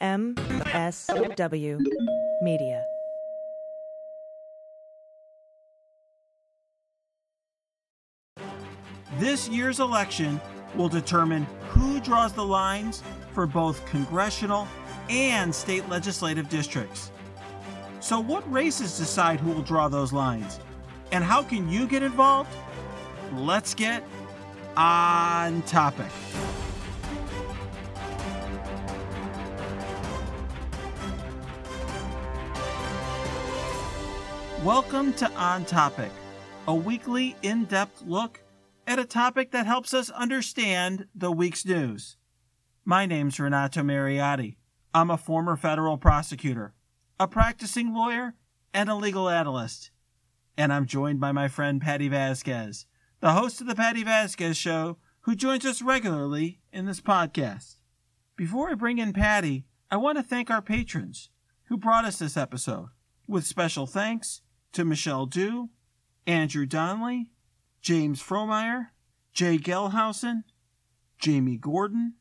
MSW Media. This year's election will determine who draws the lines for both congressional and state legislative districts. So, what races decide who will draw those lines? And how can you get involved? Let's get on topic. Welcome to On Topic, a weekly in depth look at a topic that helps us understand the week's news. My name's Renato Mariotti. I'm a former federal prosecutor, a practicing lawyer, and a legal analyst. And I'm joined by my friend Patti Vasquez, the host of The Patti Vasquez Show, who joins us regularly in this podcast. Before I bring in Patti, I want to thank our patrons who brought us this episode, with special thanks to Michelle Dew, Andrew Donnelly, James Fromeyer, Jay Gelhausen, Jamie Gordon,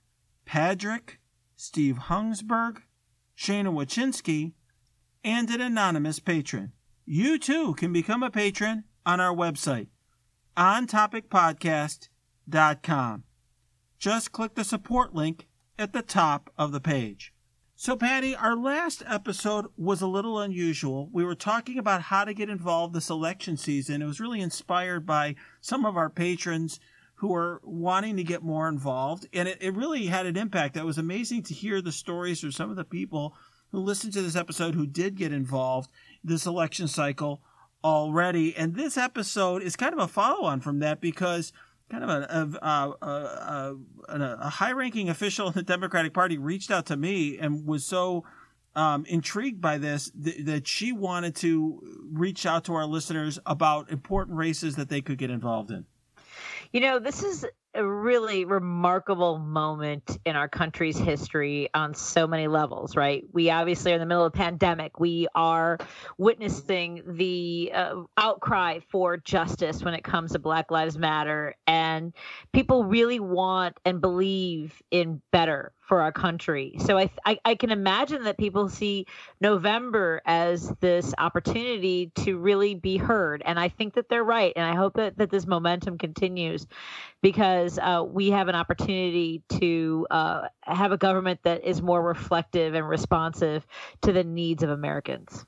Patrick, Steve Hungsberg, Shana Wachinski, and an anonymous patron. You too can become a patron on our website, ontopicpodcast.com. Just click the support link at the top of the page. So, Patti, our last episode was a little unusual. We were talking about how to get involved this election season. It was really inspired by some of our patrons who are wanting to get more involved. And it, it really had an impact. It was amazing to hear the stories of some of the people who listened to this episode who did get involved this election cycle already. And this episode is kind of a follow on from that because kind of a, a, a, a high-ranking official in the Democratic Party reached out to me and was so um, intrigued by this th- that she wanted to reach out to our listeners about important races that they could get involved in. You know, this is a really remarkable moment in our country's history on so many levels, right? We obviously are in the middle of a pandemic. We are witnessing the uh, outcry for justice when it comes to Black Lives Matter. And people really want and believe in better for our country. So I, I, I can imagine that people see November as this opportunity to really be heard. And I think that they're right. And I hope that, that this momentum continues because uh, we have an opportunity to uh, have a government that is more reflective and responsive to the needs of Americans.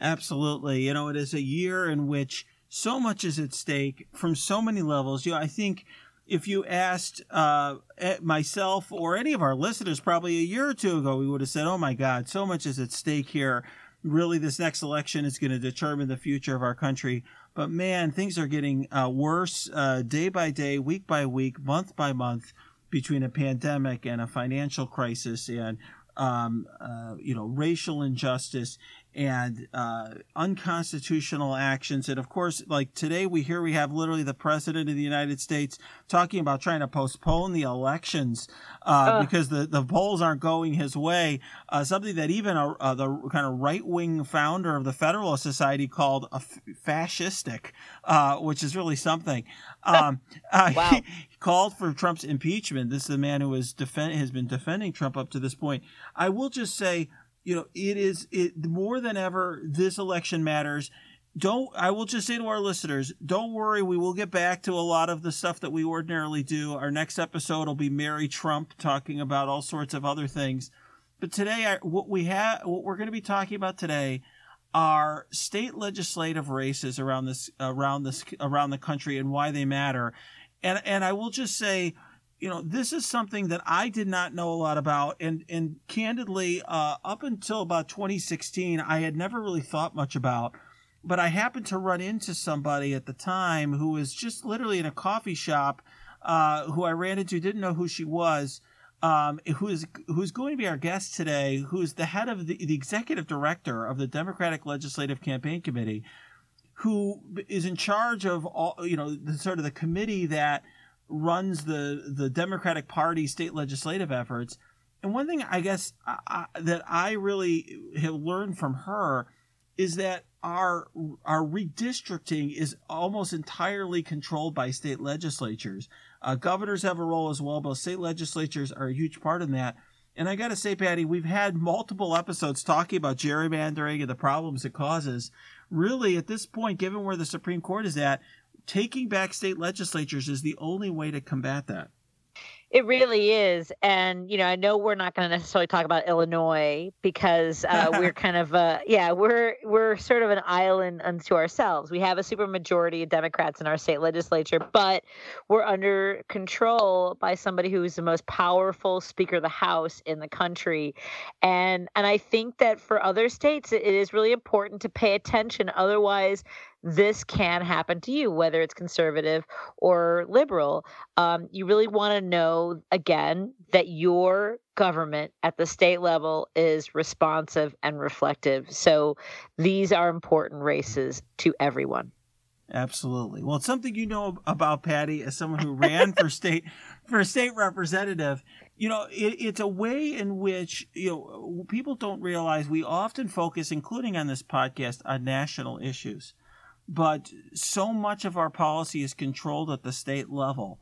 Absolutely. You know, it is a year in which so much is at stake from so many levels. You know, I think if you asked uh, myself or any of our listeners probably a year or two ago, we would have said, oh my God, so much is at stake here. Really, this next election is going to determine the future of our country. But man, things are getting uh, worse uh, day by day, week by week, month by month between a pandemic and a financial crisis and um, uh, you know racial injustice and uh, unconstitutional actions. And of course, like today, we hear we have literally the president of the United States talking about trying to postpone the elections uh, because the, the polls aren't going his way. Uh, something that even a, uh, the kind of right wing founder of the Federalist Society called a f- fascistic, uh, which is really something. Um, uh, wow. he, called for Trump's impeachment. This is the man who has defend has been defending Trump up to this point. I will just say you know, it is it more than ever. This election matters. Don't I will just say to our listeners, don't worry. We will get back to a lot of the stuff that we ordinarily do. Our next episode will be Mary Trump talking about all sorts of other things. But today, I, what we have, what we're going to be talking about today, are state legislative races around this, around this, around the country, and why they matter. And and I will just say, you know, this is something that I did not know a lot about, and and candidly, uh, up until about 2016, I had never really thought much about. But I happened to run into somebody at the time who was just literally in a coffee shop, uh, who I ran into, didn't know who she was, um, who is who's going to be our guest today, who is the head of the, the executive director of the Democratic Legislative Campaign Committee, who is in charge of all, you know, the sort of the committee that runs the the Democratic Party state legislative efforts. And one thing I guess I, that I really have learned from her is that our our redistricting is almost entirely controlled by state legislatures. Uh, governors have a role as well, but state legislatures are a huge part in that. And I got to say, Patti, we've had multiple episodes talking about gerrymandering and the problems it causes. Really, at this point, given where the Supreme Court is at, taking back state legislatures is the only way to combat that. It really is. And, you know, I know we're not going to necessarily talk about Illinois because uh, we're kind of, uh, yeah, we're, we're sort of an island unto ourselves. We have a supermajority of Democrats in our state legislature, but we're under control by somebody who is the most powerful Speaker of the House in the country. And, and I think that for other states, it is really important to pay attention. Otherwise, this can happen to you, whether it's conservative or liberal. Um, you really want to know, again, that your government at the state level is responsive and reflective. So these are important races to everyone. Absolutely. Well, it's something you know about Patti as someone who ran for state for a state representative. You know, it, it's a way in which you know people don't realize we often focus, including on this podcast, on national issues but so much of our policy is controlled at the state level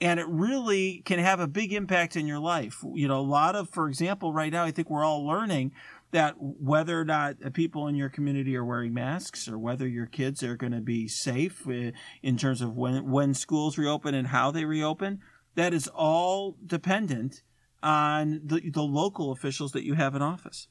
and it really can have a big impact in your life. You know, a lot of, for example, right now, I think we're all learning that whether or not people in your community are wearing masks or whether your kids are going to be safe uh, in terms of when, when schools reopen and how they reopen, that is all dependent on the, the local officials that you have in office.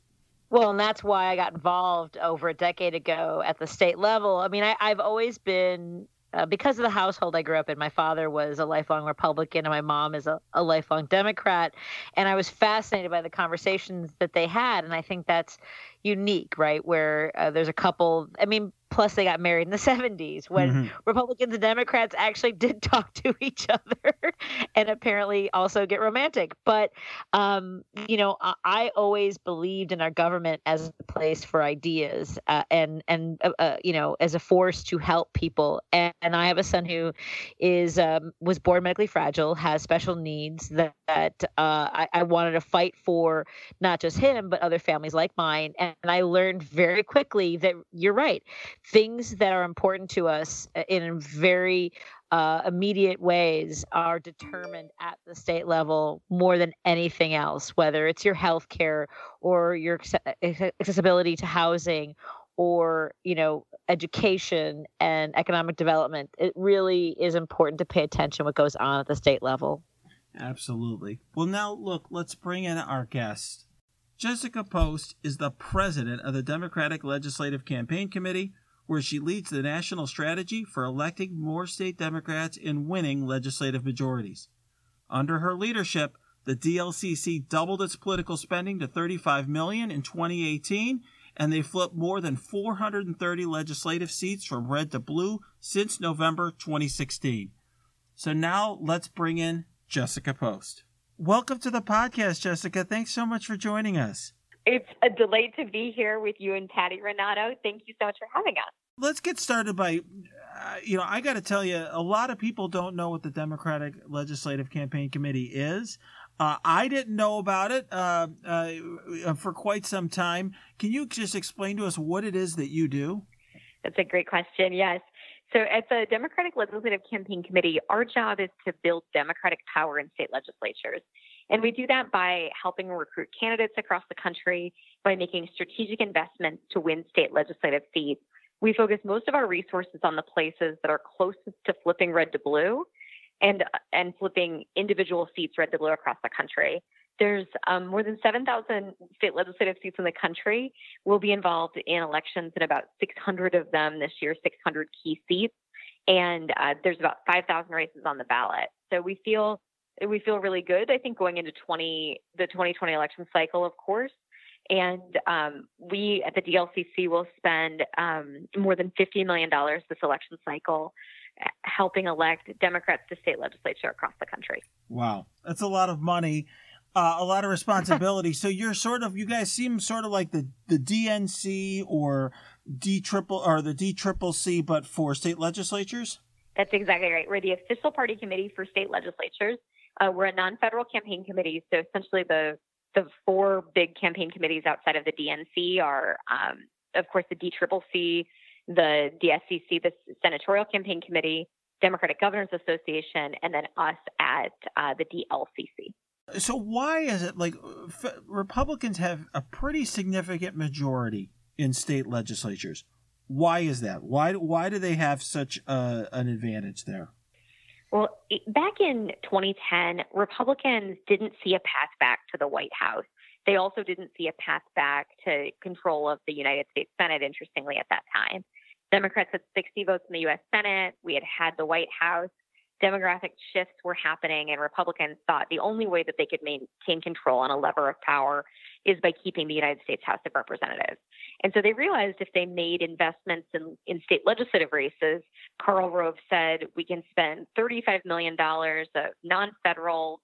Well, and that's why I got involved over a decade ago at the state level. I mean, I, have always been, uh, because of the household I grew up in, my father was a lifelong Republican and my mom is a, a lifelong Democrat. And I was fascinated by the conversations that they had. And I think that's unique, right? Where uh, there's a couple, I mean, plus they got married in the 70s when mm-hmm. republicans and democrats actually did talk to each other and apparently also get romantic. But um, you know I, I, always believed in our government as a place for ideas uh, and and uh, uh, you know as a force to help people. And, and i have a son who is um, was born medically fragile has special needs that, that uh, I, I wanted to fight for not just him but other families like mine. And, and i learned very quickly that you're right things that are important to us uh, in very uh, immediate ways are determined at the state level more than anything else, whether it's your health care or your accessibility to housing or you know education and economic development. It really is important to pay attention what goes on at the state level. Absolutely. Well now look let's bring in our guest. Jessica post is the president of the democratic legislative campaign committee where she leads the national strategy for electing more state Democrats and winning legislative majorities. Under her leadership, the DLCC doubled its political spending to 35 million in 2018 and they flipped more than 430 legislative seats from red to blue since November 2016. So now let's bring in Jessica Post. Welcome to the podcast, Jessica. Thanks so much for joining us. It's a delight to be here with you and Patti Renato. Thank you so much for having us. Let's get started by, uh, you know, I got to tell you, a lot of people don't know what the Democratic Legislative Campaign Committee is. Uh, I didn't know about it uh, uh for quite some time. Can you just explain to us what it is that you do? That's a great question. Yes. So, at the Democratic Legislative Campaign Committee, our job is to build democratic power in state legislatures. And we do that by helping recruit candidates across the country, by making strategic investments to win state legislative seats. We focus most of our resources on the places that are closest to flipping red to blue and, and flipping individual seats red to blue across the country. There's um, more than 7,000 state legislative seats in the country. We'll be involved in elections in about 600 of them this year, 600 key seats. And uh, there's about 5,000 races on the ballot. So we feel we feel really good. I think going into 20 the 2020 election cycle, of course, and um, we at the DLCC will spend um, more than $50 million this election cycle uh, helping elect Democrats to state legislature across the country. Wow, that's a lot of money. Uh, a lot of responsibility. so you're sort of, you guys seem sort of like the, the DNC or D triple or the D triple C, but for state legislatures. That's exactly right. We're the official party committee for state legislatures. Uh, we're a non-federal campaign committee, so essentially the the four big campaign committees outside of the DNC are, um, of course, the DCCC, the DSCC, the Senatorial Campaign Committee, Democratic Governors Association, and then us at uh, the DLCC. So why is it like f- Republicans have a pretty significant majority in state legislatures? Why is that? Why why do they have such an advantage there? Well, back in 2010, Republicans didn't see a path back to the White House. They also didn't see a path back to control of the United States Senate, interestingly, at that time. Democrats had 60 votes in the U.S. Senate. We had had the White House demographic shifts were happening, and Republicans thought the only way that they could maintain control on a lever of power is by keeping the United States House of Representatives. And so they realized if they made investments in, in state legislative races, Karl Rove said we can spend $35 million of non federal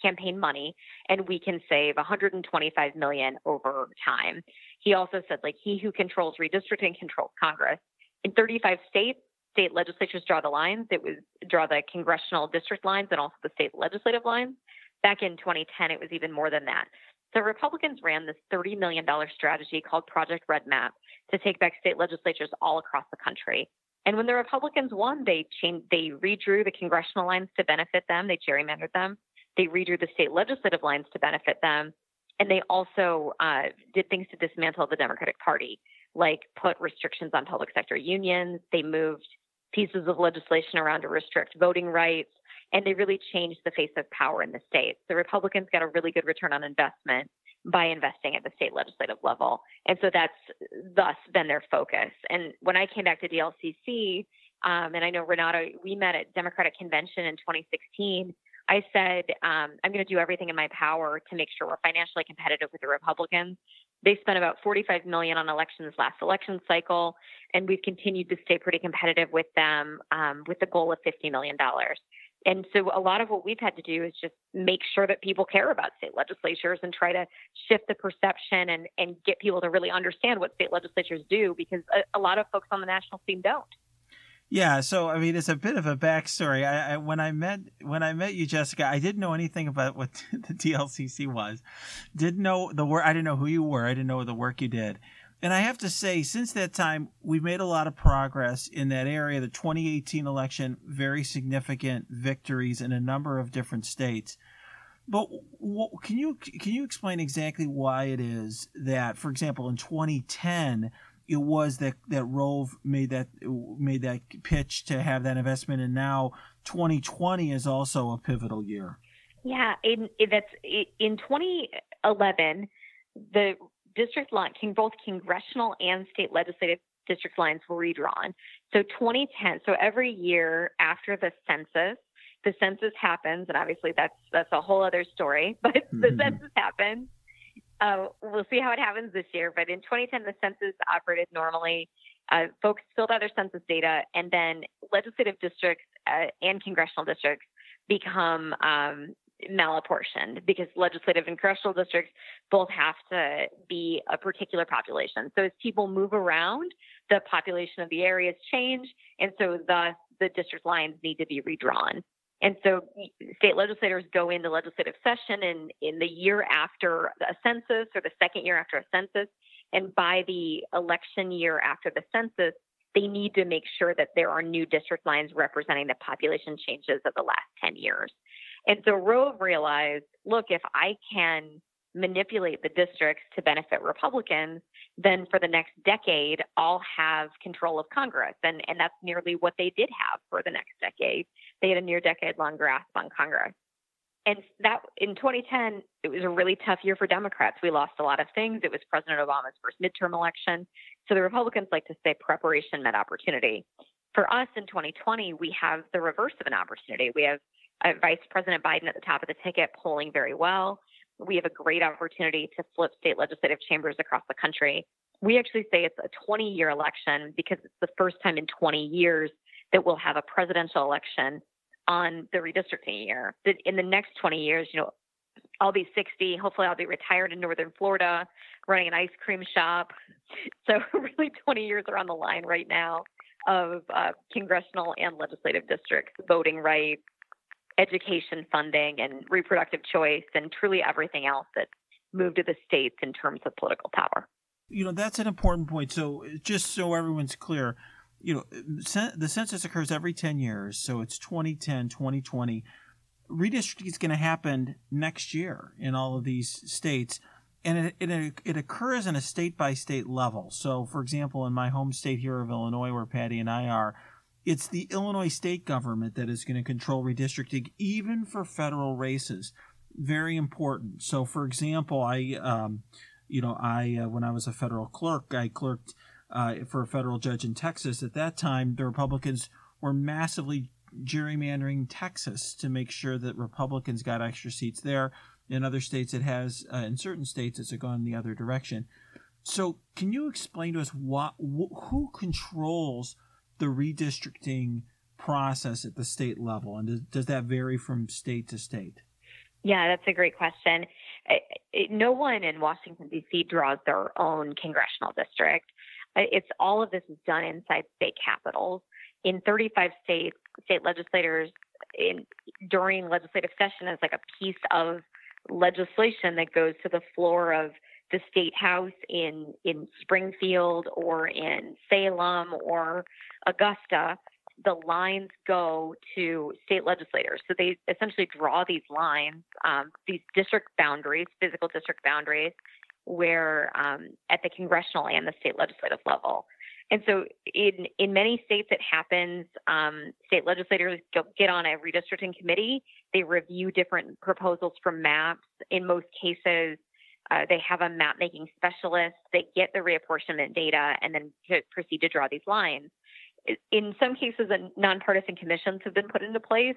campaign money and we can save 125 million over time. He also said, like, he who controls redistricting controls Congress. In 35 states, state legislatures draw the lines. It was draw the congressional district lines and also the state legislative lines. Back in 2010, it was even more than that. So Republicans ran this $30 million strategy called Project REDMAP to take back state legislatures all across the country. And when the Republicans won, they changed, they redrew the congressional lines to benefit them. They gerrymandered them. They redrew the state legislative lines to benefit them. And they also uh, did things to dismantle the Democratic Party, like put restrictions on public sector unions. They moved pieces of legislation around to restrict voting rights, and they really changed the face of power in the state. The Republicans got a really good return on investment by investing at the state legislative level. And so that's thus been their focus. And when I came back to DLCC, um, and I know Renato, we met at Democratic Convention in 2016. I said, um, I'm going to do everything in my power to make sure we're financially competitive with the Republicans. They spent about 45 million on elections last election cycle, and we've continued to stay pretty competitive with them um, with the goal of 50 million dollars. And so a lot of what we've had to do is just make sure that people care about state legislatures and try to shift the perception and, and get people to really understand what state legislatures do because a, a lot of folks on the national scene don't. Yeah, so I mean, it's a bit of a backstory. I, I, when I met when I met you, Jessica, I didn't know anything about what the DLCC was. Didn't know the work. I didn't know who you were. I didn't know the work you did. And I have to say, since that time, we've made a lot of progress in that area. The 2018 election, very significant victories in a number of different states. But can you can you explain exactly why it is that, for example, in 2010 it was that that Rove made that made that pitch to have that investment, and now 2020 is also a pivotal year. Yeah, in, in that's in 2011, the district line, both congressional and state legislative district lines were redrawn. So 2010, so every year after the census, the census happens, and obviously that's that's a whole other story. But mm-hmm. the census happens uh, we'll see how it happens this year. But in 2010, the census operated normally. Uh, folks filled out their census data, and then legislative districts uh, and congressional districts become um, malapportioned because legislative and congressional districts both have to be a particular population. So as people move around, the population of the areas change, and so thus the district lines need to be redrawn. And so state legislators go into legislative session in, in the year after a census or the second year after a census. And by the election year after the census, they need to make sure that there are new district lines representing the population changes of the last 10 years. And so Rove realized look, if I can manipulate the districts to benefit Republicans, then for the next decade, I'll have control of Congress. And, and that's nearly what they did have for the next decade. They had a near decade long grasp on Congress. And that in 2010, it was a really tough year for Democrats. We lost a lot of things. It was President Obama's first midterm election. So the Republicans like to say preparation met opportunity. For us in 2020, we have the reverse of an opportunity. We have uh, Vice President Biden at the top of the ticket polling very well we have a great opportunity to flip state legislative chambers across the country. We actually say it's a 20 year election because it's the first time in 20 years that we'll have a presidential election on the redistricting year. In the next 20 years, you know, I'll be 60. Hopefully, I'll be retired in Northern Florida, running an ice cream shop. So, really, 20 years are on the line right now of uh, congressional and legislative districts, voting rights, education funding and reproductive choice and truly everything else that's moved to the states in terms of political power. You know, that's an important point. So, just so everyone's clear, you know, the census occurs every 10 years. So, it's 2010, 2020. redistricting is going to happen next year in all of these states. And it, it, it occurs on a state by state level. So, for example, in my home state here of Illinois, where Patti and I are, it's the Illinois state government that is going to control redistricting, even for federal races. Very important. So, for example, I, um, you know, I uh, when I was a federal clerk, I clerked uh, for a federal judge in Texas. At that time, the Republicans were massively gerrymandering Texas to make sure that Republicans got extra seats there. In other states, it has. Uh, in certain states, it's gone the other direction. So, can you explain to us what wh- who controls the redistricting process at the state level, and does, does that vary from state to state? Yeah, that's a great question. No one in Washington D.C. draws their own congressional district. It's all of this is done inside state capitals. In 35 states, state legislators in during legislative session is like a piece of legislation that goes to the floor of the state house in in Springfield or in Salem or Augusta, the lines go to state legislators. So they essentially draw these lines, um, these district boundaries, physical district boundaries, where um, at the congressional and the state legislative level. And so in in many states it happens. Um, state legislators get on a redistricting committee. They review different proposals for maps. In most cases, uh, they have a map making specialist. They get the reapportionment data and then proceed to draw these lines. In some cases, nonpartisan commissions have been put into place.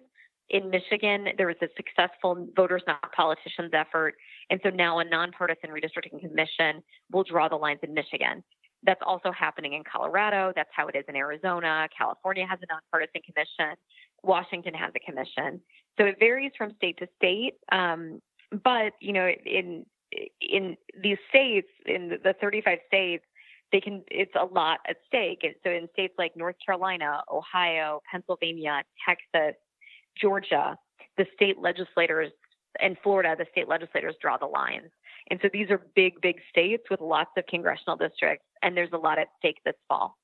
In Michigan, there was a successful voters, not politicians effort. And so now a nonpartisan redistricting commission will draw the lines in Michigan. That's also happening in Colorado. That's how it is in Arizona. California has a nonpartisan commission. Washington has a commission. So it varies from state to state. Um, but you know, in in these states, in the 35 states, they can. It's a lot at stake. And so in states like North Carolina, Ohio, Pennsylvania, Texas, Georgia, the state legislators and Florida, the state legislators draw the lines. And so these are big, big states with lots of congressional districts, and there's a lot at stake this fall.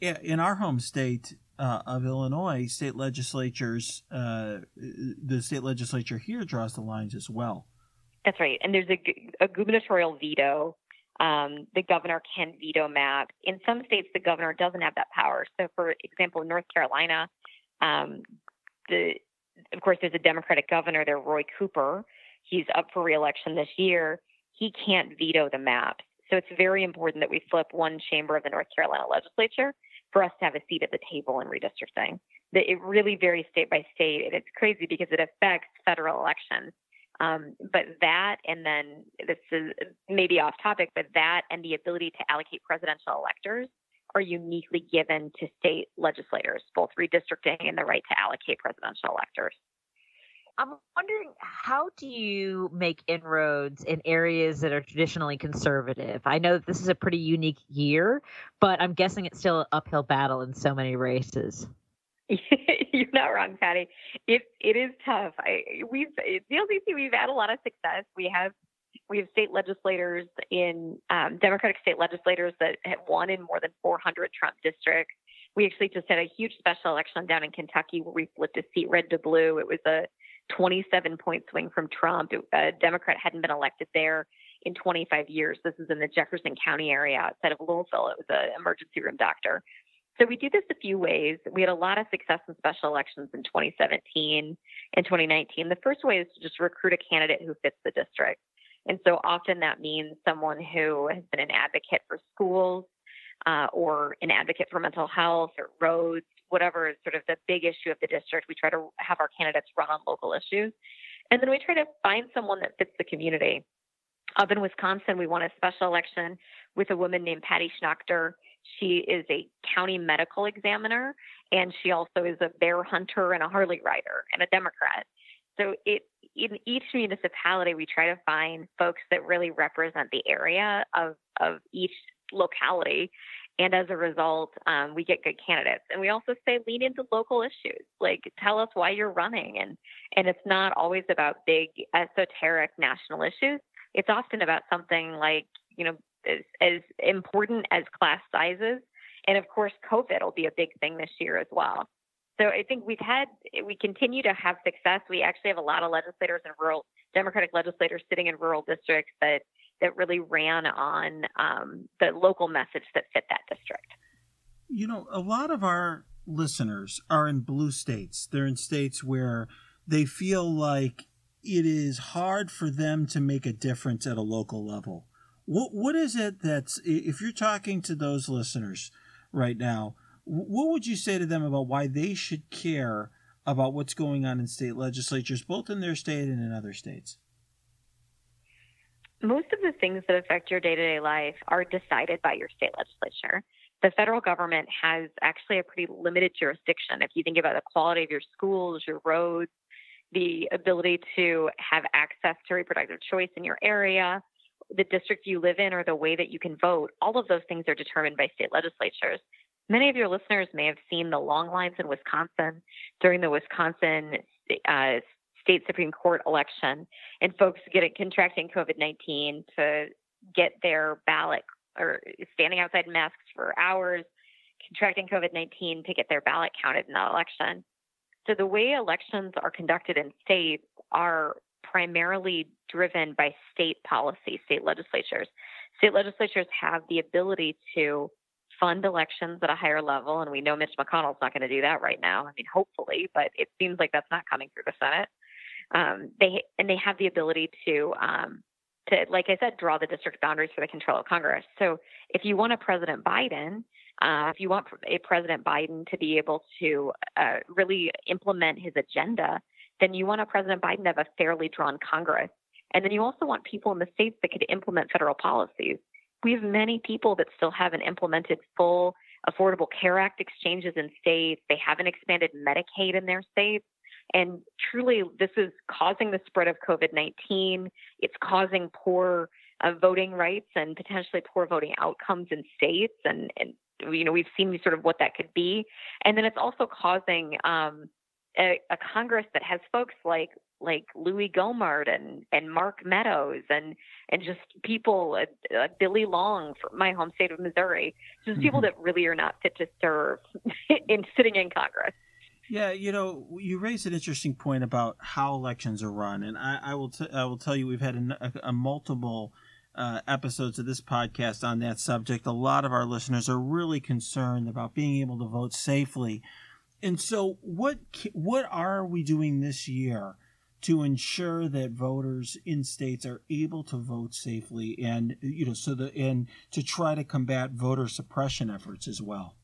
Yeah, in our home state uh, of Illinois, state legislatures, uh, the state legislature here draws the lines as well. That's right. And there's a, a gubernatorial veto. Um, the governor can veto maps. In some states, the governor doesn't have that power. So, for example, in North Carolina, um, the of course, there's a Democratic governor there, Roy Cooper. He's up for reelection this year. He can't veto the maps. So it's very important that we flip one chamber of the North Carolina legislature for us to have a seat at the table in redistricting. That it really varies state by state, and it's crazy because it affects federal elections. Um, but that, and then this is maybe off topic, but that and the ability to allocate presidential electors are uniquely given to state legislators, both redistricting and the right to allocate presidential electors. I'm wondering how do you make inroads in areas that are traditionally conservative? I know that this is a pretty unique year, but I'm guessing it's still an uphill battle in so many races. You're not wrong, Patti. It it is tough. I, we've the LDC we've had a lot of success. We have we have state legislators in um, Democratic state legislators that have won in more than 400 Trump districts. We actually just had a huge special election down in Kentucky where we flipped a seat red to blue. It was a 27 point swing from Trump. A Democrat hadn't been elected there in 25 years. This is in the Jefferson County area outside of Louisville. It was an emergency room doctor. So we do this a few ways. We had a lot of success in special elections in 2017 and 2019. The first way is to just recruit a candidate who fits the district. And so often that means someone who has been an advocate for schools uh, or an advocate for mental health or roads, whatever is sort of the big issue of the district. We try to have our candidates run on local issues. And then we try to find someone that fits the community. Up in Wisconsin, we won a special election with a woman named Patty Schachtner. She is a county medical examiner, and she also is a bear hunter and a Harley rider and a Democrat. So it in each municipality, we try to find folks that really represent the area of, of each locality. And as a result, um, we get good candidates. And we also say lean into local issues. Like tell us why you're running. And and it's not always about big esoteric national issues. It's often about something like, you know, as, as important as class sizes. And of course, COVID will be a big thing this year as well. So I think we've had, we continue to have success. We actually have a lot of legislators in rural, Democratic legislators sitting in rural districts that that really ran on um, the local message that fit that district. You know, a lot of our listeners are in blue states. They're in states where they feel like it is hard for them to make a difference at a local level. What what is it that's if you're talking to those listeners right now, what would you say to them about why they should care about what's going on in state legislatures, both in their state and in other states? Most of the things that affect your day to day life are decided by your state legislature. The federal government has actually a pretty limited jurisdiction. If you think about the quality of your schools, your roads, the ability to have access to reproductive choice in your area, the district you live in, or the way that you can vote, all of those things are determined by state legislatures. Many of your listeners may have seen the long lines in Wisconsin during the Wisconsin uh, State Supreme Court election, and folks getting contracting COVID 19 to get their ballot or standing outside masks for hours, contracting COVID 19 to get their ballot counted in the election. So the way elections are conducted in states are primarily driven by state policy, state legislatures. State legislatures have the ability to fund elections at a higher level, and we know Mitch McConnell's not going to do that right now. I mean, hopefully, but it seems like that's not coming through the Senate. Um, they and they have the ability to um, to, like I said, draw the district boundaries for the control of Congress. So if you want a President Biden, uh, if you want a President Biden to be able to uh, really implement his agenda, then you want a President Biden to have a fairly drawn Congress. And then you also want people in the states that could implement federal policies. We have many people that still haven't implemented full Affordable Care Act exchanges in states. They haven't expanded Medicaid in their states. And truly, this is causing the spread of COVID 19. It's causing poor uh, voting rights and potentially poor voting outcomes in states. And, and, you know, we've seen sort of what that could be. And then it's also causing um, a, a, Congress that has folks like like Louis Gohmert and and Mark Meadows and and just people uh, uh, Billy Long from my home state of Missouri, just mm-hmm. people that really are not fit to serve in sitting in Congress. Yeah, you know, you raised an interesting point about how elections are run, and I, I will t- I will tell you we've had a, a multiple uh, episodes of this podcast on that subject. A lot of our listeners are really concerned about being able to vote safely, and so what what are we doing this year to ensure that voters in states are able to vote safely, and you know, so the and to try to combat voter suppression efforts as well.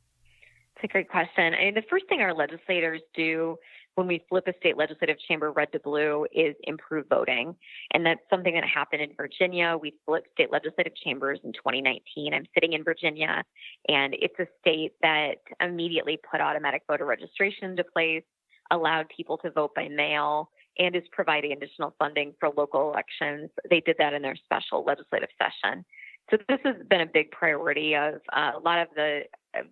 It's a great question. I mean, the first thing our legislators do when we flip a state legislative chamber red to blue is improve voting. And that's something that happened in Virginia. We flipped state legislative chambers in 2019. I'm sitting in Virginia, and it's a state that immediately put automatic voter registration into place, allowed people to vote by mail, and is providing additional funding for local elections. They did that in their special legislative session. So this has been a big priority of uh, a lot of the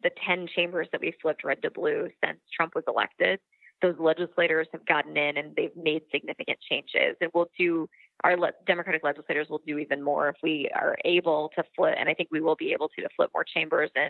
the 10 chambers that we flipped red to blue since Trump was elected. Those legislators have gotten in and they've made significant changes. And we'll do our le- Democratic legislators will do even more if we are able to flip. And I think we will be able to, to flip more chambers in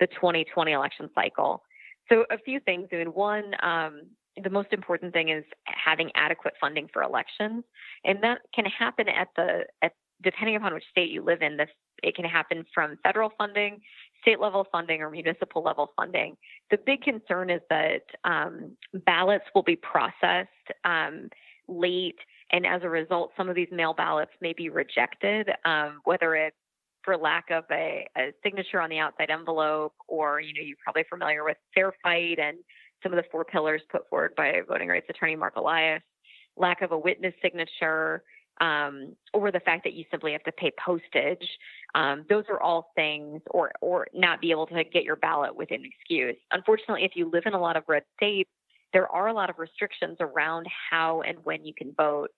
the 2020 election cycle. So a few things. I mean, one, um, the most important thing is having adequate funding for elections, and that can happen at the at depending upon which state you live in, this it can happen from federal funding, state level funding, or municipal level funding. The big concern is that um, ballots will be processed um, late, and as a result, some of these mail ballots may be rejected, um, whether it's for lack of a, a, signature on the outside envelope, or you know, you're probably familiar with Fair Fight and some of the four pillars put forward by voting rights attorney Mark Elias, lack of a witness signature um, or the fact that you simply have to pay postage. Um, those are all things, or or not be able to get your ballot with an excuse. Unfortunately, if you live in a lot of red states, there are a lot of restrictions around how and when you can vote.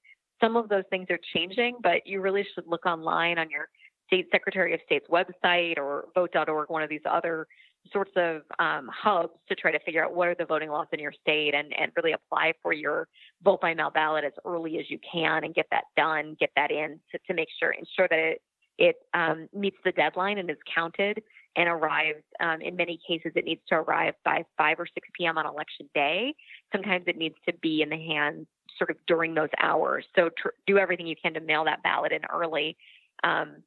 Some of those things are changing, but you really should look online on your state secretary of state's website or vote.org, one of these other sorts of um, hubs to try to figure out what are the voting laws in your state and, and really apply for your vote by mail ballot as early as you can and get that done, get that in to, to make sure, ensure that it, it um, meets the deadline and is counted and arrives. Um, in many cases, it needs to arrive by 5 or 6 p.m. on election day. Sometimes it needs to be in the hands sort of during those hours. So tr- do everything you can to mail that ballot in early. Um,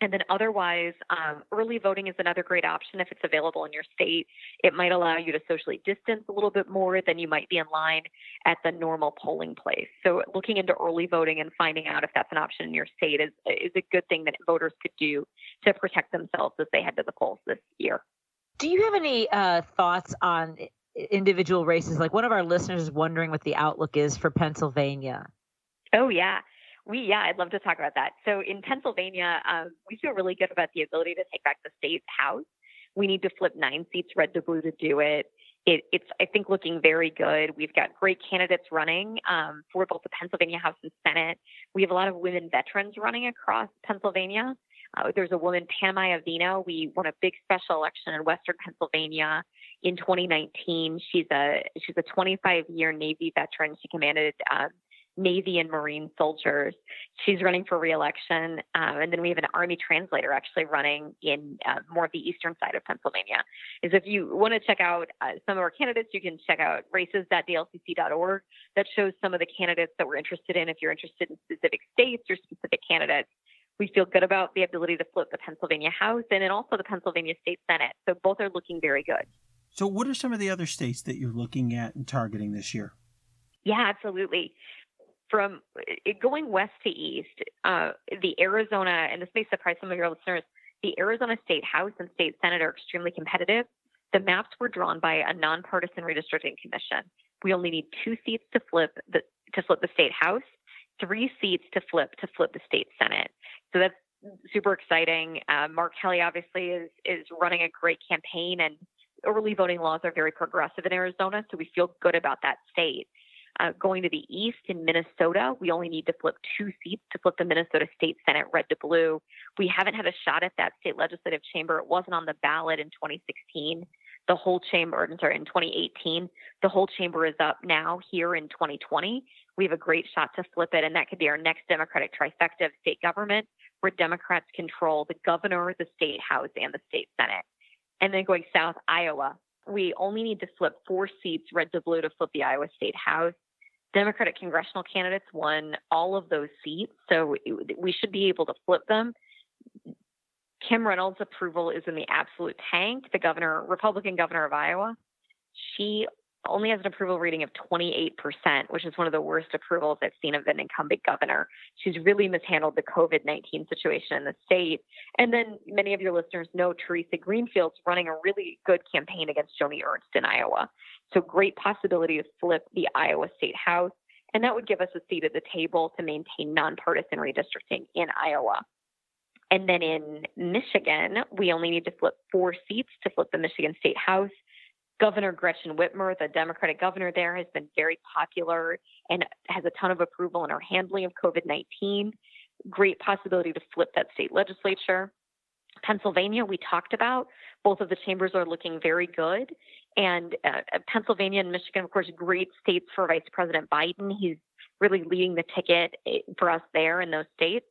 and then otherwise, um, early voting is another great option if it's available in your state. It might allow you to socially distance a little bit more than you might be in line at the normal polling place. So looking into early voting and finding out if that's an option in your state is, is a good thing that voters could do to protect themselves as they head to the polls this year. Do you have any uh, thoughts on individual races? Like one of our listeners is wondering what the outlook is for Pennsylvania. Oh, yeah. We, yeah, I'd love to talk about that. So in Pennsylvania, um, we feel really good about the ability to take back the state house. We need to flip nine seats red to blue to do it. it it's, I think, looking very good. We've got great candidates running um, for both the Pennsylvania House and Senate. We have a lot of women veterans running across Pennsylvania. Uh, there's a woman, Pam Iovino. We won a big special election in Western Pennsylvania in 2019. She's a she's a 25 year Navy veteran. She commanded um, Navy and Marine soldiers. She's running for reelection. Um, and then we have an Army translator actually running in uh, more of the eastern side of Pennsylvania. Is if you want to check out uh, some of our candidates, you can check out races.dlcc.org. That shows some of the candidates that we're interested in. If you're interested in specific states or specific candidates, we feel good about the ability to flip the Pennsylvania House and then also the Pennsylvania State Senate. So both are looking very good. So, what are some of the other states that you're looking at and targeting this year? Yeah, absolutely from going west to east, uh, the Arizona, and this may surprise some of your listeners, the Arizona State House and State Senate are extremely competitive. The maps were drawn by a nonpartisan redistricting commission. We only need two seats to flip the to flip the state house, three seats to flip to flip the state senate. So that's super exciting. Uh, Mark Kelly obviously is is running a great campaign, and early voting laws are very progressive in Arizona, so we feel good about that state. Uh, going to the east in Minnesota, we only need to flip two seats to flip the Minnesota State Senate red to blue. We haven't had a shot at that state legislative chamber. It wasn't on the ballot in 2016. The whole chamber, sorry, in 2018. The whole chamber is up now here in 2020. We have a great shot to flip it, and that could be our next Democratic trifecta of state government, where Democrats control the governor, the state house, and the state senate. And then going south, Iowa, we only need to flip four seats red to blue to flip the Iowa State House. Democratic congressional candidates won all of those seats, so we should be able to flip them. Kim Reynolds' approval is in the absolute tank. The governor, Republican governor of Iowa, she only has an approval rating of 28%, which is one of the worst approvals I've seen of an incumbent governor. She's really mishandled the COVID 19 situation in the state. And then many of your listeners know Theresa Greenfield's running a really good campaign against Joni Ernst in Iowa. So, great possibility to flip the Iowa State House. And that would give us a seat at the table to maintain nonpartisan redistricting in Iowa. And then in Michigan, we only need to flip four seats to flip the Michigan State House. Governor Gretchen Whitmer, the Democratic governor there, has been very popular and has a ton of approval in her handling of COVID 19. Great possibility to flip that state legislature. Pennsylvania, we talked about. Both of the chambers are looking very good. And uh, Pennsylvania and Michigan, of course, great states for Vice President Biden. He's really leading the ticket eh, for us there in those states.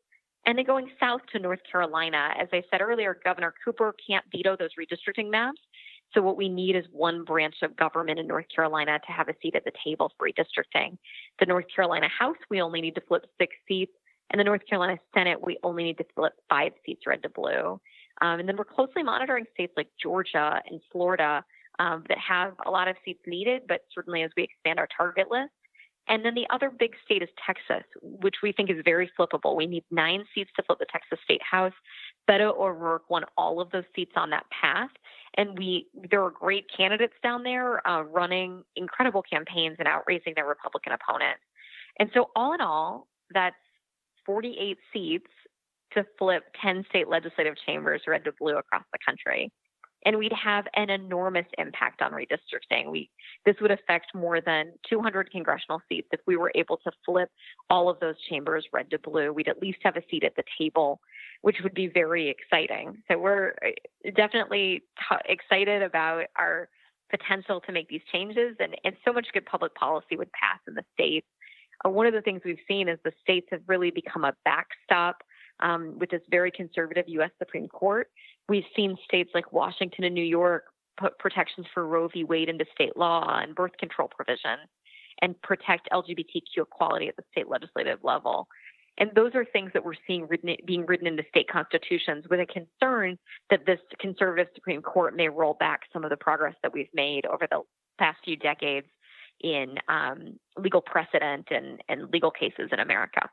And then going south to North Carolina, as I said earlier, Governor Cooper can't veto those redistricting maps. So what we need is one branch of government in North Carolina to have a seat at the table for redistricting. The North Carolina House, we only need to flip six seats. And the North Carolina Senate, we only need to flip five seats red to blue. Um, and then we're closely monitoring states like Georgia and Florida um, that have a lot of seats needed, but certainly as we expand our target list. And then the other big state is Texas, which we think is very flippable. We need nine seats to flip the Texas State House. Beto O'Rourke won all of those seats on that path and we there are great candidates down there uh, running incredible campaigns and outraising their Republican opponents. And so, all in all, that's 48 seats to flip 10 state legislative chambers red to blue across the country. And we'd have an enormous impact on redistricting. We this would affect more than 200 congressional seats if we were able to flip all of those chambers red to blue. We'd at least have a seat at the table which would be very exciting. So we're uh, definitely t- excited about our potential to make these changes, and, and so much good public policy would pass in the states. Uh, one of the things we've seen is the states have really become a backstop um, with this very conservative U.S. Supreme Court. We've seen states like Washington and New York put protections for Roe v. Wade into state law and birth control provisions and protect LGBTQ equality at the state legislative level. And those are things that we're seeing written, being written into state constitutions with a concern that this conservative Supreme Court may roll back some of the progress that we've made over the past few decades in um, legal precedent and, and legal cases in America.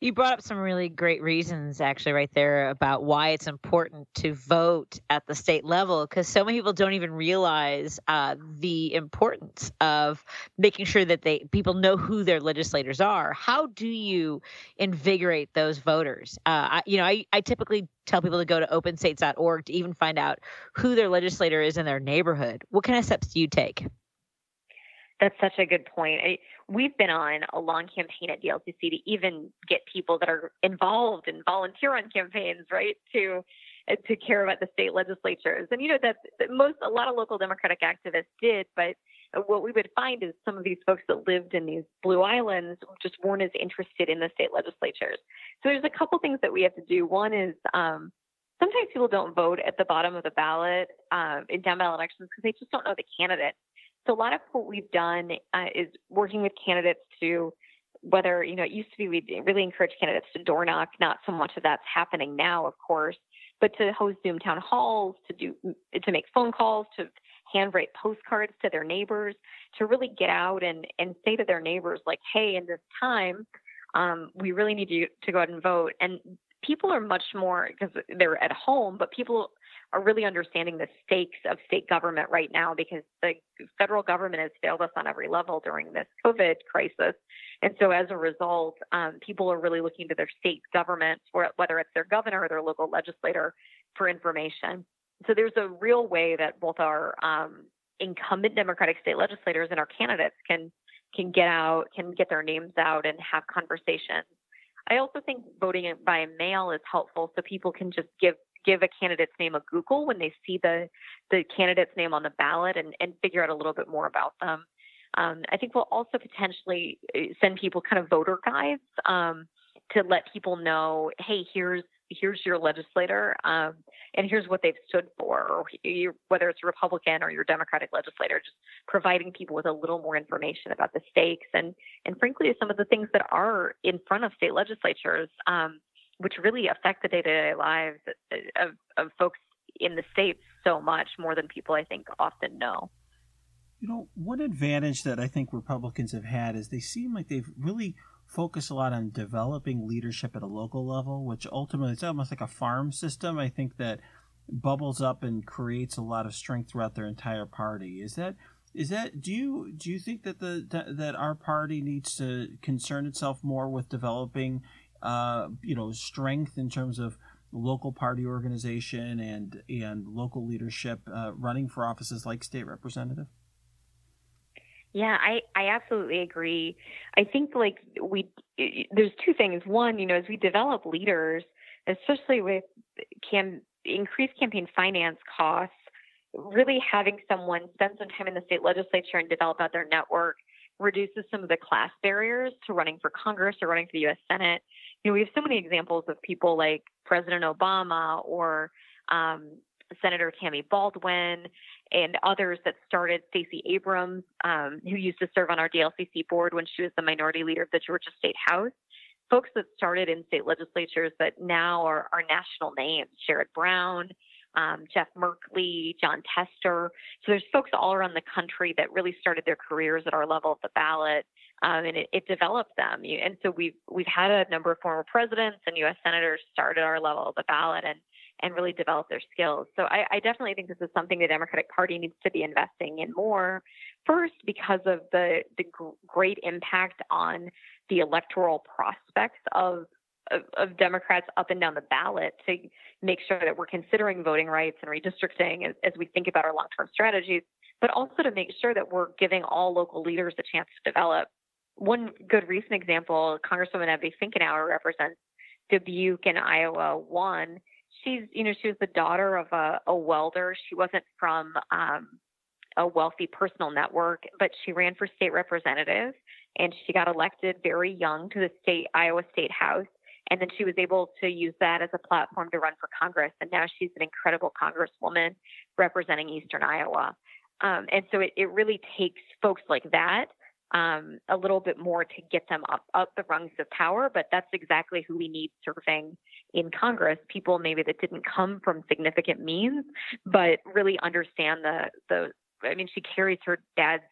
You brought up some really great reasons, actually, right there about why it's important to vote at the state level, because so many people don't even realize uh, the importance of making sure that they people know who their legislators are. How do you invigorate those voters? Uh, I, you know, I, I typically tell people to go to openstates.org to even find out who their legislator is in their neighborhood. What kind of steps do you take? That's such a good point. I, we've been on a long campaign at DLCC to even get people that are involved and volunteer on campaigns, right, to to care about the state legislatures. And you know that most a lot of local Democratic activists did, but what we would find is some of these folks that lived in these blue islands just weren't as interested in the state legislatures. So there's a couple things that we have to do. One is um, sometimes people don't vote at the bottom of the ballot uh, in down ballot elections because they just don't know the candidate. So a lot of what we've done uh, is working with candidates to whether you know it used to be we really encourage candidates to door knock. Not so much of that's happening now, of course, but to host Zoom town halls, to do to make phone calls, to handwrite postcards to their neighbors, to really get out and and say to their neighbors like, hey, in this time, um, we really need you to go out and vote. And people are much more because they're at home, but people are really understanding the stakes of state government right now because the federal government has failed us on every level during this COVID crisis. And so as a result, um, people are really looking to their state governments, whether it's their governor or their local legislator, for information. So there's a real way that both our um, incumbent Democratic state legislators and our candidates can can get out, can get their names out, and have conversations. I also think voting by mail is helpful, so people can just give give a candidate's name a Google when they see the the candidate's name on the ballot and, and figure out a little bit more about them. Um, I think we'll also potentially uh, send people kind of voter guides um, to let people know, hey, here's here's your legislator, um, and here's what they've stood for, or whether it's a Republican or your Democratic legislator, just providing people with a little more information about the stakes and and frankly some of the things that are in front of state legislatures. Um, which really affect the day-to-day lives uh, of, of folks in the states so much more than people I think often know. You know, one advantage that I think Republicans have had is they seem like they've really focused a lot on developing leadership at a local level, which ultimately it's almost like a farm system. I think that bubbles up and creates a lot of strength throughout their entire party. Is that is that do you do you think that the that our party needs to concern itself more with developing uh, you know strength in terms of local party organization and and local leadership uh, running for offices like state representative? Yeah, I, I absolutely agree. I think like we there's two things. One, you know, as we develop leaders, especially with cam increased campaign finance costs, really having someone spend some time in the state legislature and develop out their network reduces some of the class barriers to running for Congress or running for the U.S. Senate. You know, we have so many examples of people like President Obama or um, Senator Tammy Baldwin and others that started Stacey Abrams, um, who used to serve on our DLCC board when she was the minority leader of the Georgia State House. Folks that started in state legislatures that now are, are national names, Sherrod Brown, um, Jeff Merkley, Jon Tester. So there's folks all around the country that really started their careers at our level of the ballot, um, and it, it, developed them. And so we've we've had a number of former presidents and U.S. senators start at our level of the ballot and and really develop their skills. So I, I definitely think this is something the Democratic Party needs to be investing in more. First, because of the the great impact on the electoral prospects of of, of, Democrats up and down the ballot to make sure that we're considering voting rights and redistricting as, as we think about our long term strategies, but also to make sure that we're giving all local leaders a chance to develop. One good recent example, Congresswoman Abby Finkenauer represents Dubuque and Iowa 1. She's, you know, she was the daughter of a, a welder. She wasn't from um, a wealthy personal network, but she ran for state representative and she got elected very young to the state Iowa State House And then she was able to use that as a platform to run for Congress. And now she's an incredible congresswoman representing Eastern Iowa. Um, and so it, it really takes folks like that um, a little bit more to get them up, up the rungs of power. But that's exactly who we need serving in Congress. People maybe that didn't come from significant means, but really understand the the. I mean, she carries her dad's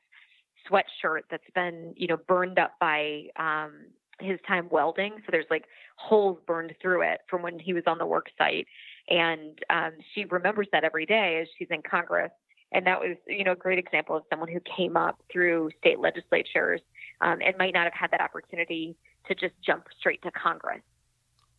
sweatshirt that's been you know burned up by um, his time welding. So there's like holes burned through it from when he was on the work site. And um, she remembers that every day as she's in Congress. And that was, you know, a great example of someone who came up through state legislatures um, and might not have had that opportunity to just jump straight to Congress.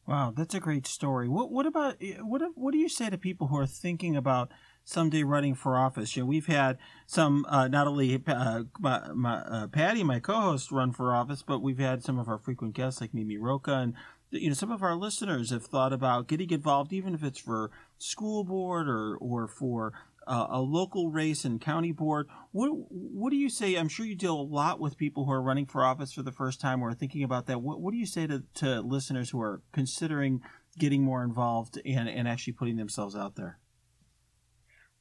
Wow, that's a great story. What what about what what do you say to people who are thinking about someday running for office? You know, we've had some uh, not only uh, my, my, uh, Patti, my co-host, run for office, but we've had some of our frequent guests like Mimi Rocah and you know some of our listeners have thought about getting involved, even if it's for school board or or for uh, a local race and county board. What what do you say? I'm sure you deal a lot with people who are running for office for the first time or are thinking about that. What what do you say to, to listeners who are considering getting more involved and, and actually putting themselves out there?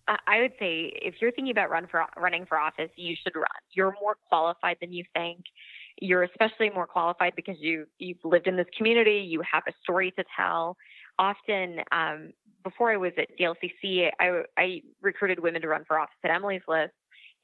I would say if you're thinking about run for running for office, you should run. You're more qualified than you think. You're especially more qualified because you you've lived in this community. You have a story to tell. Often, um, before I was at DLCC, I, I recruited women to run for office at Emily's List,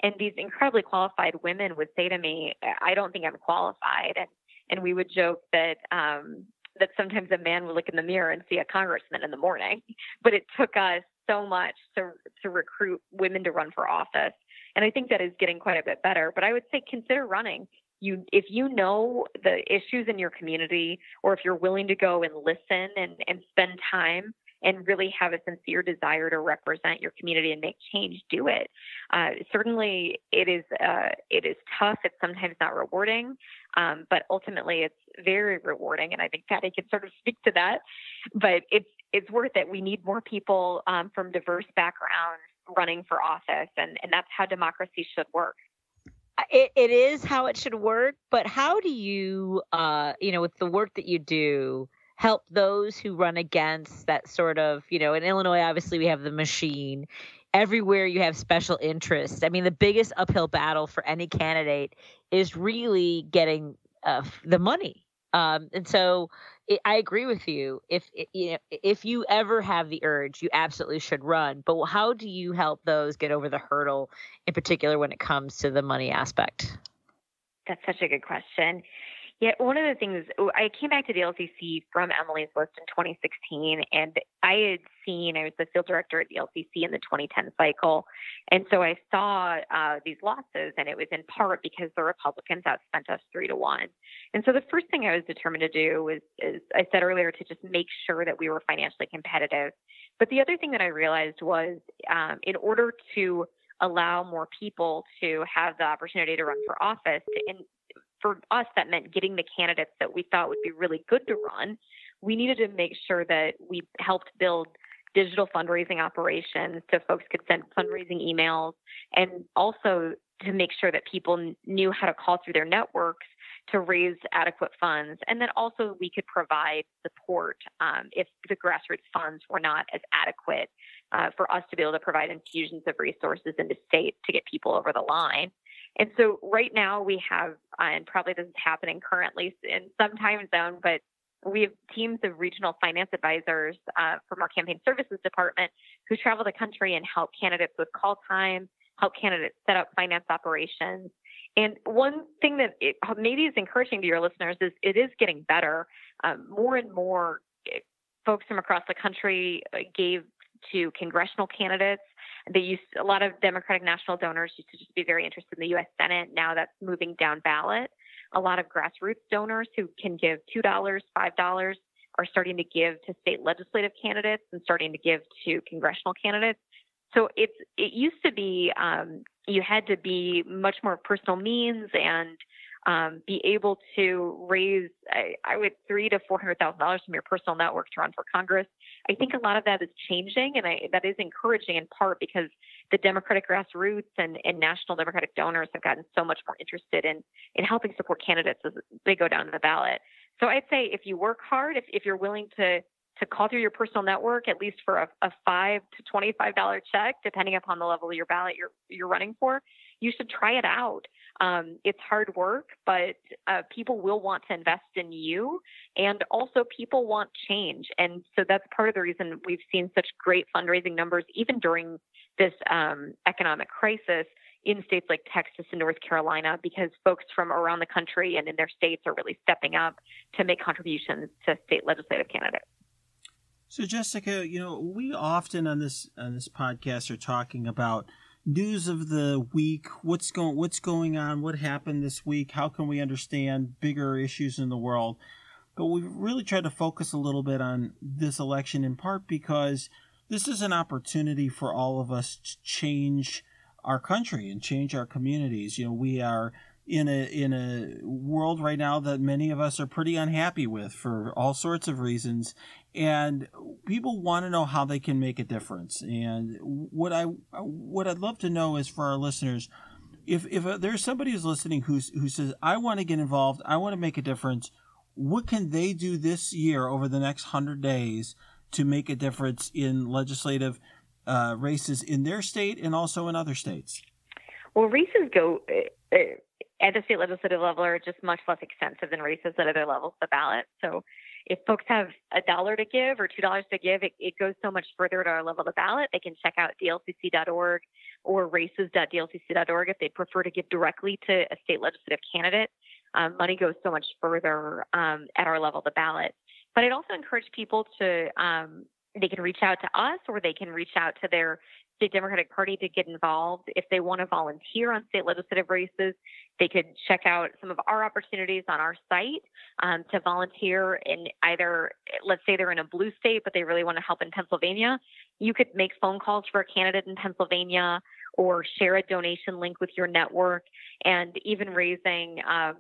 and these incredibly qualified women would say to me, "I don't think I'm qualified," and and we would joke that um, that sometimes a man would look in the mirror and see a congressman in the morning, but it took us so much to to recruit women to run for office, and I think that is getting quite a bit better. But I would say consider running. You, if you know the issues in your community, or if you're willing to go and listen and, and spend time and really have a sincere desire to represent your community and make change, do it. Uh, certainly, it is uh, it is tough. It's sometimes not rewarding, um, but ultimately, it's very rewarding. And I think Patti can sort of speak to that. But it's it's worth it. We need more people um, from diverse backgrounds running for office, and, and that's how democracy should work. It, it is how it should work, but how do you, uh, you know, with the work that you do, help those who run against that sort of, you know, in Illinois, obviously we have the machine. Everywhere you have special interests. I mean, the biggest uphill battle for any candidate is really getting uh, the money. Um, and so it, I agree with you. If you know, if you ever have the urge, you absolutely should run. But how do you help those get over the hurdle, in particular when it comes to the money aspect? That's such a good question. Yeah, one of the things I came back to the LCC from Emily's List in 2016, and I had seen I was the field director at the LCC in the 2010 cycle, and so I saw uh, these losses, and it was in part because the Republicans outspent us three to one. And so the first thing I was determined to do was, as I said earlier, to just make sure that we were financially competitive. But the other thing that I realized was, um, in order to allow more people to have the opportunity to run for office, to, in, for us, that meant getting the candidates that we thought would be really good to run. We needed to make sure that we helped build digital fundraising operations so folks could send fundraising emails and also to make sure that people knew how to call through their networks to raise adequate funds. And then also we could provide support um, if the grassroots funds were not as adequate uh, for us to be able to provide infusions of resources into states to get people over the line. And so right now we have, uh, and probably this is happening currently in some time zone, but we have teams of regional finance advisors uh, from our campaign services department who travel the country and help candidates with call time, help candidates set up finance operations. And one thing that it maybe is encouraging to your listeners is it is getting better. Um, more and more eh, folks from across the country uh, gave to congressional candidates. They used a lot of Democratic national donors used to just be very interested in the U.S. Senate. Now that's moving down ballot. A lot of grassroots donors who can give two dollars, five dollars, are starting to give to state legislative candidates and starting to give to congressional candidates. So it's it used to be um, you had to be much more personal means and um, be able to raise, I, I would three to four hundred thousand dollars from your personal network to run for Congress. I think a lot of that is changing, and I, that is encouraging in part because the Democratic grassroots and, and national Democratic donors have gotten so much more interested in in helping support candidates as they go down the ballot. So I'd say if you work hard, if, if you're willing to to call through your personal network at least for a, a five to twenty five dollar check, depending upon the level of your ballot you're you're running for, you should try it out. Um, it's hard work, but uh, people will want to invest in you, and also people want change, and so that's part of the reason we've seen such great fundraising numbers even during this um, economic crisis in states like Texas and North Carolina because folks from around the country and in their states are really stepping up to make contributions to state legislative candidates. So Jessica, you know, we often on this on this podcast are talking about news of the week, what's going what's going on, what happened this week, how can we understand bigger issues in the world. But we've really tried to focus a little bit on this election in part because this is an opportunity for all of us to change our country and change our communities. You know, we are in a in a world right now that many of us are pretty unhappy with for all sorts of reasons. And people want to know how they can make a difference. And what i what i'd love to know is for our listeners if if there's somebody who's listening who's who says i want to get involved. I want to make a difference. What can they do this year over the next 100 days to make a difference in legislative uh, races in their state and also in other states? Well races go uh, uh at the state legislative level are just much less extensive than races at other levels of the ballot. So if folks have a dollar to give or two dollars to give, it, it, goes so much further at our level of the ballot. They can check out dlcc.org or races.dlcc.org if they prefer to give directly to a state legislative candidate. Um, money goes so much further um, at our level of the ballot. But I'd also encourage people to um, they can reach out to us or they can reach out to their state Democratic Party to get involved. If they want to volunteer on state legislative races, they could check out some of our opportunities on our site um, to volunteer in either, let's say they're in a blue state, but they really want to help in Pennsylvania. You could make phone calls for a candidate in Pennsylvania or share a donation link with your network and even raising um,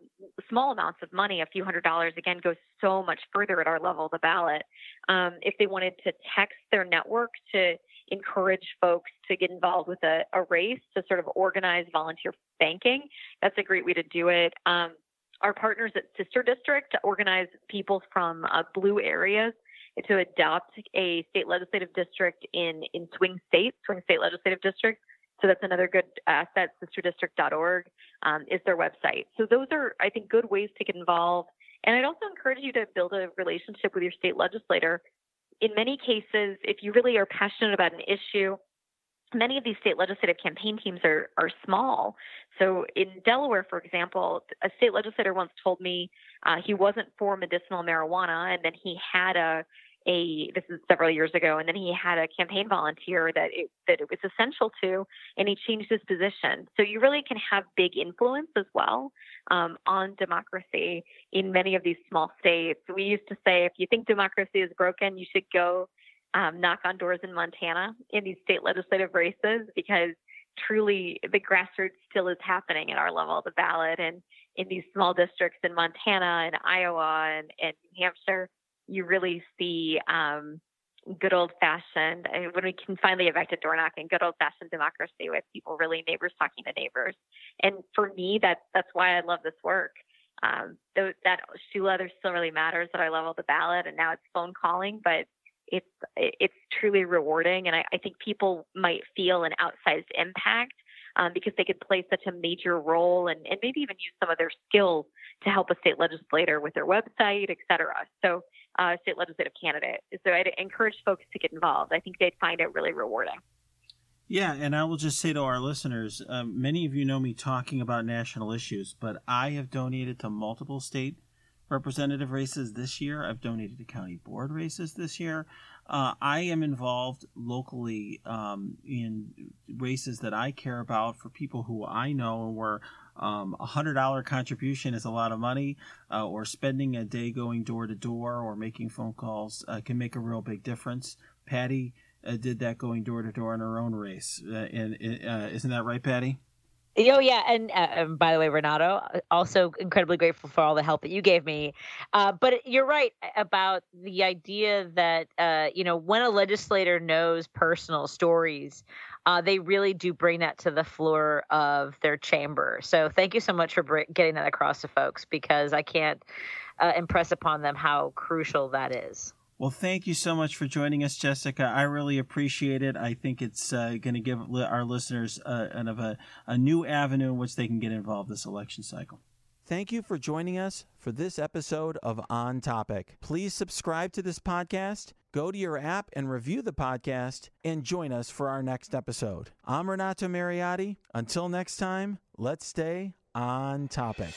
small amounts of money, a few hundred dollars, again, goes so much further at our level of the ballot. Um, if they wanted to text their network to encourage folks to get involved with a, a race to sort of organize volunteer banking. That's a great way to do it. Um, our partners at Sister District organize people from uh, blue areas to adopt a state legislative district in, in swing states, swing state legislative district. So that's another good asset. Sisterdistrict.org um, is their website. So those are, I think, good ways to get involved. And I'd also encourage you to build a relationship with your state legislator in many cases, if you really are passionate about an issue, many of these state legislative campaign teams are, are small. So in Delaware, for example, a state legislator once told me uh, he wasn't for medicinal marijuana, and then he had a a this is several years ago, and then he had a campaign volunteer that it, that it was essential to, and he changed his position. So you really can have big influence as well um, on democracy in many of these small states. We used to say if you think democracy is broken, you should go um, knock on doors in Montana in these state legislative races because truly the grassroots still is happening at our level the ballot and in these small districts in Montana and Iowa and, and New Hampshire you really see um, good old fashioned when we can finally evict a door knocking, good old fashioned democracy with people really neighbors talking to neighbors. And for me, that that's why I love this work. Um, that shoe leather still really matters That I level of the ballot, and now it's phone calling, but it's it's truly rewarding, and I, I think people might feel an outsized impact um, because they could play such a major role and, and maybe even use some of their skills to help a state legislator with their website, et cetera. So uh, state legislative candidate. So I'd encourage folks to get involved. I think they'd find it really rewarding. Yeah, and I will just say to our listeners, um, many of you know me talking about national issues, but I have donated to multiple state representative races this year. I've donated to county board races this year. Uh, I am involved locally um, in races that I care about for people who I know and where um, a hundred dollar contribution is a lot of money, uh, or spending a day going door to door or making phone calls uh, can make a real big difference. Patti uh, did that going door to door in her own race, uh, and uh, isn't that right, Patti? Oh yeah, and, uh, and, by the way, Renato, also incredibly grateful for all the help that you gave me. Uh, but you're right about the idea that uh, you know when a legislator knows personal stories, uh, they really do bring that to the floor of their chamber. So thank you so much for getting that across to folks because I can't uh, impress upon them how crucial that is. Well, thank you so much for joining us, Jessica. I really appreciate it. I think it's uh, going to give our listeners uh, kind of a, a new avenue in which they can get involved this election cycle. Thank you for joining us for this episode of On Topic. Please subscribe to this podcast, go to your app and review the podcast, and join us for our next episode. I'm Renato Mariotti. Until next time, let's stay on topic.